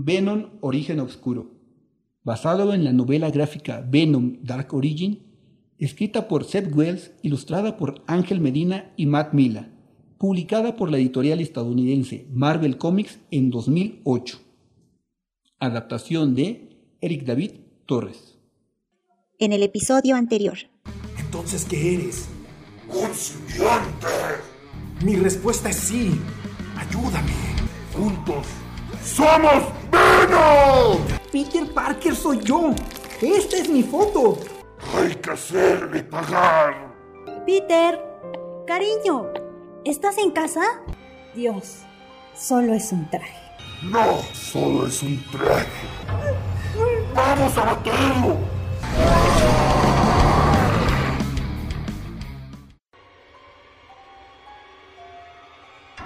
Venom Origen Oscuro, basado en la novela gráfica Venom Dark Origin, escrita por Seth Wells, ilustrada por Ángel Medina y Matt Mila, publicada por la editorial estadounidense Marvel Comics en 2008. Adaptación de Eric David Torres. En el episodio anterior. Entonces, ¿qué eres? ¡Un simbionte! Mi respuesta es sí. Ayúdame. Juntos somos Peter Parker soy yo. Esta es mi foto. Hay que hacerle pagar. Peter, cariño, ¿estás en casa? Dios, solo es un traje. No, solo es un traje. ¡Vamos a matarlo!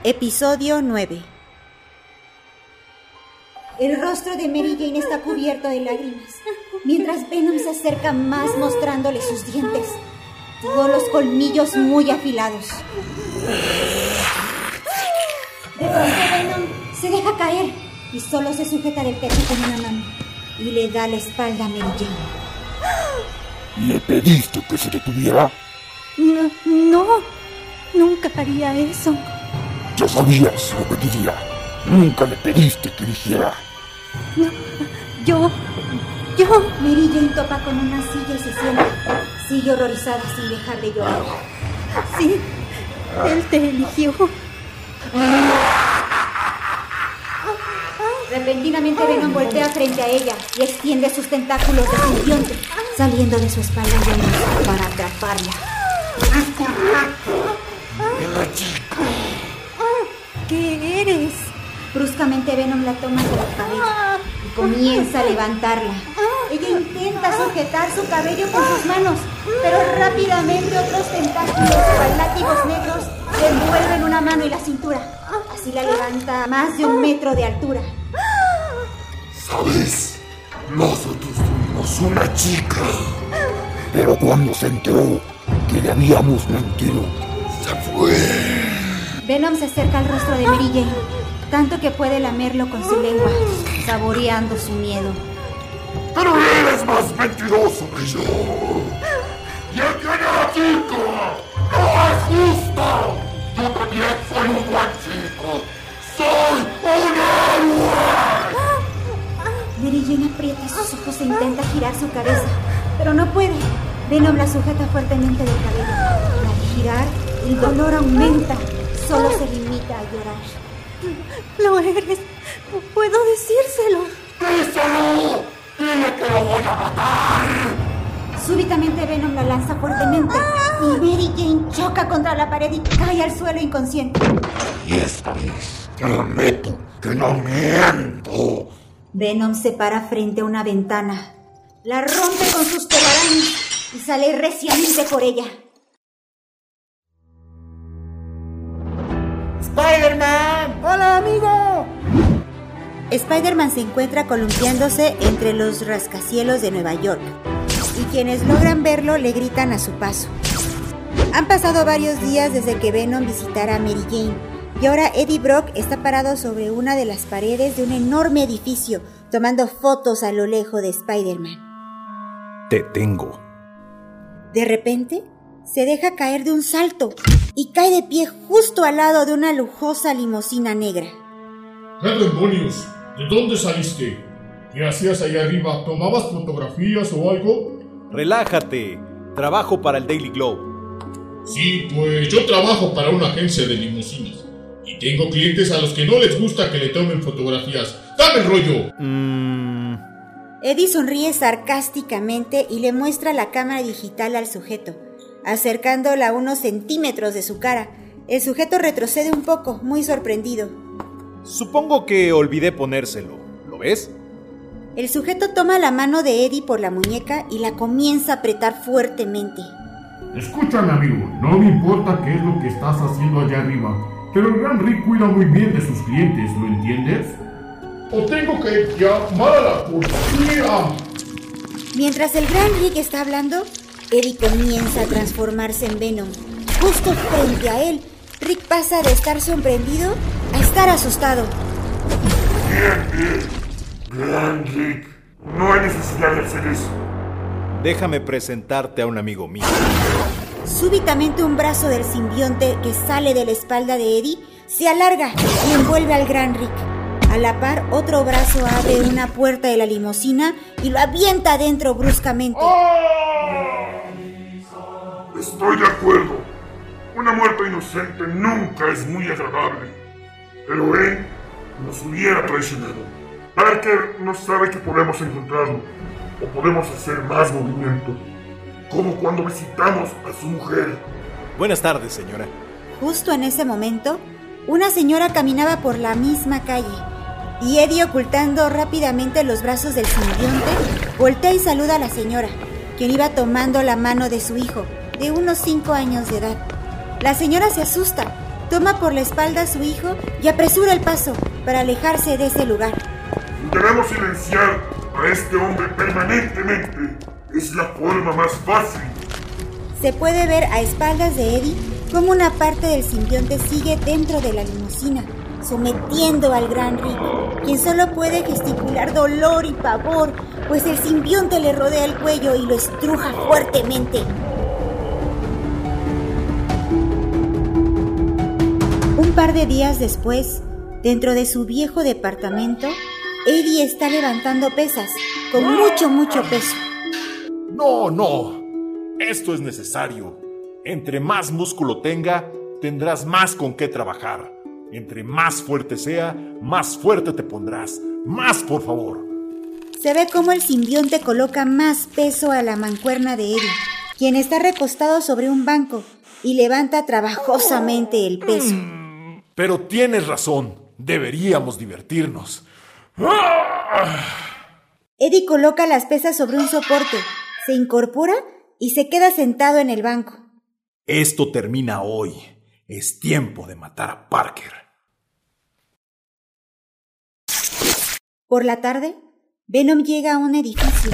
Episodio 9 El rostro de Mary Jane está cubierto de lágrimas, mientras Venom se acerca más mostrándole sus dientes, todos los colmillos muy afilados. De pronto Venom se deja caer y solo se sujeta del pecho con una mano y le da la espalda a Mary Jane. ¿Le pediste que se detuviera? No, no, nunca haría eso. Ya sabías lo que diría. Nunca le pediste que dijera. No, yo, yo. Mary Jane topa con una silla y se sienta. Sigue horrorizada sin dejar de llorar. Sí, él te eligió. Repentinamente Venom voltea frente a ella y extiende sus tentáculos de simbionte, saliendo de su espalda para atraparla. ¿Qué eres? Bruscamente Venom la toma de la cabello y comienza a levantarla. Ella intenta sujetar su cabello con sus manos, pero rápidamente otros tentáculos látigos negros le envuelven una mano y la cintura. Así la levanta a más de un metro de altura. ¿Sabes? Nosotros tuvimos una chica. Pero cuando se enteró que le habíamos mentido, se fue. Venom se acerca al rostro de Mary Jane, tanto que puede lamerlo con su lengua, saboreando su miedo. Pero eres más mentiroso que yo. ¿Y el que era la chica? ¡No es justo! Yo también soy un buen chico. ¡Soy un héroe! Mary Jane aprieta sus ojos e intenta girar su cabeza, pero no puede. Venom la sujeta fuertemente del cabello. Al girar, el dolor aumenta. Solo se limita a llorar. Lo eres. Puedo decírselo. ¡Díselo! ¡Dile que lo voy a matar! Súbitamente Venom la lanza fuertemente y Mary Jane choca contra la pared y cae al suelo inconsciente. Y esta vez te prometo que no miento. Venom se para frente a una ventana, la rompe con sus telarañas y sale reciamente por ella. ¡Spider-Man! ¡Hola, amigo! Spider-Man se encuentra columpiándose entre los rascacielos de Nueva York y quienes logran verlo le gritan a su paso. Han pasado varios días desde que Venom visitara a Mary Jane y ahora Eddie Brock está parado sobre una de las paredes de un enorme edificio tomando fotos a lo lejos de Spider-Man. Te tengo. De repente, se deja caer de un salto y cae de pie justo al lado de una lujosa limusina negra. ¿Qué demonios? ¿De dónde saliste? ¿Qué hacías ahí arriba? ¿Tomabas fotografías o algo? Relájate. Trabajo para el Daily Globe. Sí, pues yo trabajo para una agencia de limusinas. Y tengo clientes a los que no les gusta que le tomen fotografías. ¡Dame el rollo! Mmm. Eddie sonríe sarcásticamente y le muestra la cámara digital al sujeto, acercándola a unos centímetros de su cara. El sujeto retrocede un poco, muy sorprendido. Supongo que olvidé ponérselo. ¿Lo ves? El sujeto toma la mano de Eddie por la muñeca y la comienza a apretar fuertemente. Escúchame, amigo. No me importa qué es lo que estás haciendo allá arriba. Pero el Gran Rick cuida muy bien de sus clientes, ¿lo entiendes? ¿O tengo que llamar a la policía? Mientras el gran Rick está hablando, Eddie comienza a transformarse en Venom. Justo frente a él, Rick pasa de estar sorprendido a estar asustado. Bien, bien. Gran Rick, no hay necesidad de hacer eso. Déjame presentarte a un amigo mío. Súbitamente un brazo del simbionte que sale de la espalda de Eddie se alarga y envuelve al Gran Rick. A la par, otro brazo abre una puerta de la limusina y lo avienta adentro bruscamente. Estoy de acuerdo. Una muerte inocente nunca es muy agradable. Pero él nos hubiera traicionado. Parker no sabe que podemos encontrarlo. O podemos hacer más movimiento. Como cuando visitamos a su mujer. Buenas tardes, señora. Justo en ese momento, una señora caminaba por la misma calle y Eddie, ocultando rápidamente los brazos del simbionte, voltea y saluda a la señora, quien iba tomando la mano de su hijo, de unos 5 años de edad. La señora se asusta, toma por la espalda a su hijo y apresura el paso para alejarse de ese lugar. Debemos silenciar a este hombre permanentemente. Es la forma más fácil. Se puede ver a espaldas de Eddie cómo una parte del simbionte sigue dentro de la limusina, sometiendo al gran Rick, quien solo puede gesticular dolor y pavor, pues el simbionte le rodea el cuello y lo estruja fuertemente. Un par de días después, dentro de su viejo departamento, Eddie está levantando pesas, con mucho, mucho peso. No, no. Esto es necesario. Entre más músculo tenga, tendrás más con qué trabajar. Entre más fuerte sea, más fuerte te pondrás. Más, por favor. Se ve cómo el simbionte coloca más peso a la mancuerna de Eddie, quien está recostado sobre un banco y levanta trabajosamente el peso. Pero tienes razón. Deberíamos divertirnos. Eddie coloca las pesas sobre un soporte, se incorpora y se queda sentado en el banco. Esto termina hoy. Es tiempo de matar a Parker. Por la tarde, Venom llega a un edificio.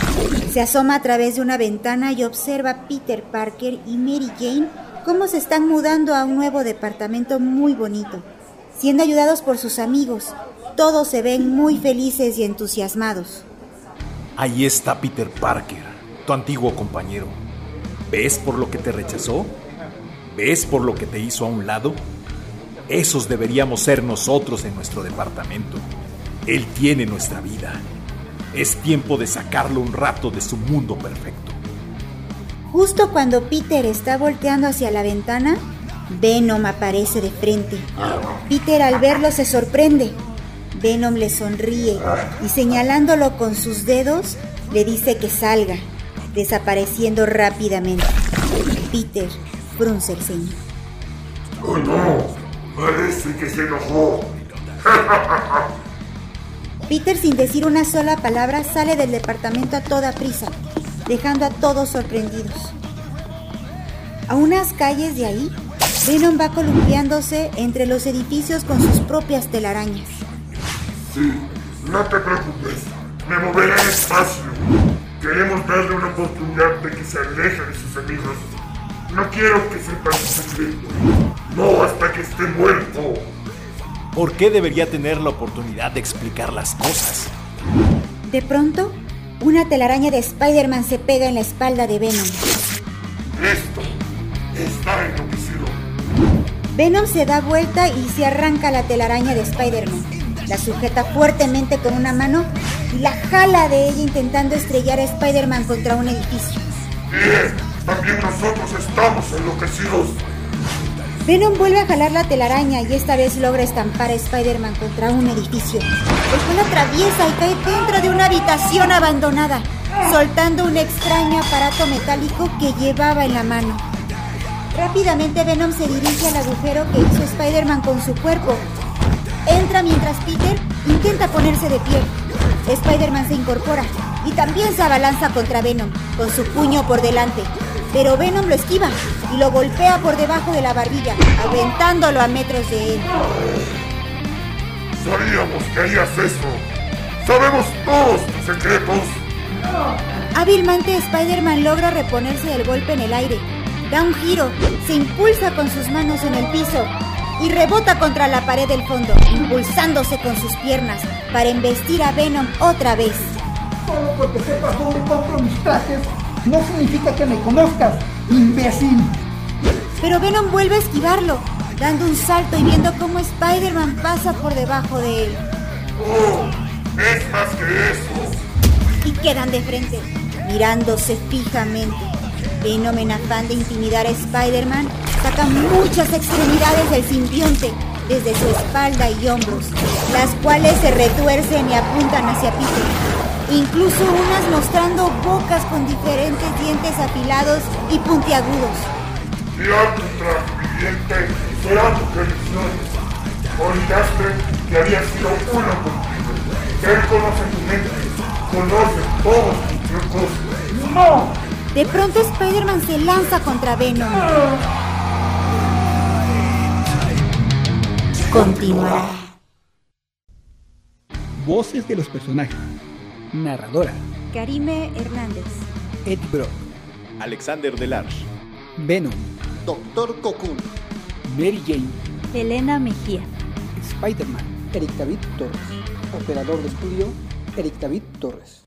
Se asoma a través de una ventana y observa a Peter Parker y Mary Jane cómo se están mudando a un nuevo departamento muy bonito. Siendo ayudados por sus amigos, todos se ven muy felices y entusiasmados. Ahí está Peter Parker, tu antiguo compañero. ¿Ves por lo que te rechazó? ¿Ves por lo que te hizo a un lado? Esos deberíamos ser nosotros en nuestro departamento. Él tiene nuestra vida. Es tiempo de sacarlo un rato de su mundo perfecto. Justo cuando Peter está volteando hacia la ventana, Venom aparece de frente. Peter al verlo se sorprende. Venom le sonríe y señalándolo con sus dedos, le dice que salga, desapareciendo rápidamente. Peter frunce el ceño. Oh no, parece que se enojó. Peter, sin decir una sola palabra, sale del departamento a toda prisa, dejando a todos sorprendidos. A unas calles de ahí, Venom va columpiándose entre los edificios con sus propias telarañas. Sí, no te preocupes. Me moveré despacio. Queremos darle una oportunidad de que se aleje de sus amigos. No quiero que sepan su secreto. No hasta que esté muerto. ¿Por qué debería tener la oportunidad de explicar las cosas? De pronto, una telaraña de Spider-Man se pega en la espalda de Venom. Esto está enloquecido. Venom se da vuelta y se arranca la telaraña de Spider-Man. La sujeta fuertemente con una mano y la jala de ella intentando estrellar a Spider-Man contra un edificio. Bien, también nosotros estamos enloquecidos. Venom vuelve a jalar la telaraña y esta vez logra estampar a Spider-Man contra un edificio. Cual atraviesa y cae dentro de una habitación abandonada, soltando un extraño aparato metálico que llevaba en la mano. Rápidamente Venom se dirige al agujero que hizo Spider-Man con su cuerpo. Entra mientras Peter intenta ponerse de pie. Spider-Man se incorpora y también se abalanza contra Venom, con su puño por delante. Pero Venom lo esquiva y lo golpea por debajo de la barbilla, aventándolo a metros de él. Sabíamos que harías eso. Sabemos todos tus secretos. Hábilmente Spider-Man logra reponerse del golpe en el aire. Da un giro, se impulsa con sus manos en el piso y rebota contra la pared del fondo, impulsándose con sus piernas para embestir a Venom otra vez. Solo porque sepas dónde compro mis trajes, no significa que me conozcas, imbécil. Pero Venom vuelve a esquivarlo, dando un salto y viendo cómo Spider-Man pasa por debajo de él. ¡Oh! ¡Es más que eso! Y quedan de frente, mirándose fijamente. Venom en afán de intimidar a Spider-Man saca muchas extremidades del simbionte desde su espalda y hombros, las cuales se retuercen y apuntan hacia Peter. Incluso unas mostrando bocas con diferentes dientes afilados y puntiagudos. Tirar tu transviviente será tu felicidad. Olvidaste que había sido uno contigo. Él conoce tu mente, conoce todos tus trucos. ¡No! De pronto Spider-Man se lanza contra Venom. Continuará. Voces de los personajes. Narradora. Karime Hernández. Ed Brock. Alexander Delarge. Venom. Doctor Cocoon. Mary Jane. Elena Mejía. Spider-Man. Eric David Torres. Operador de estudio, Eric David Torres.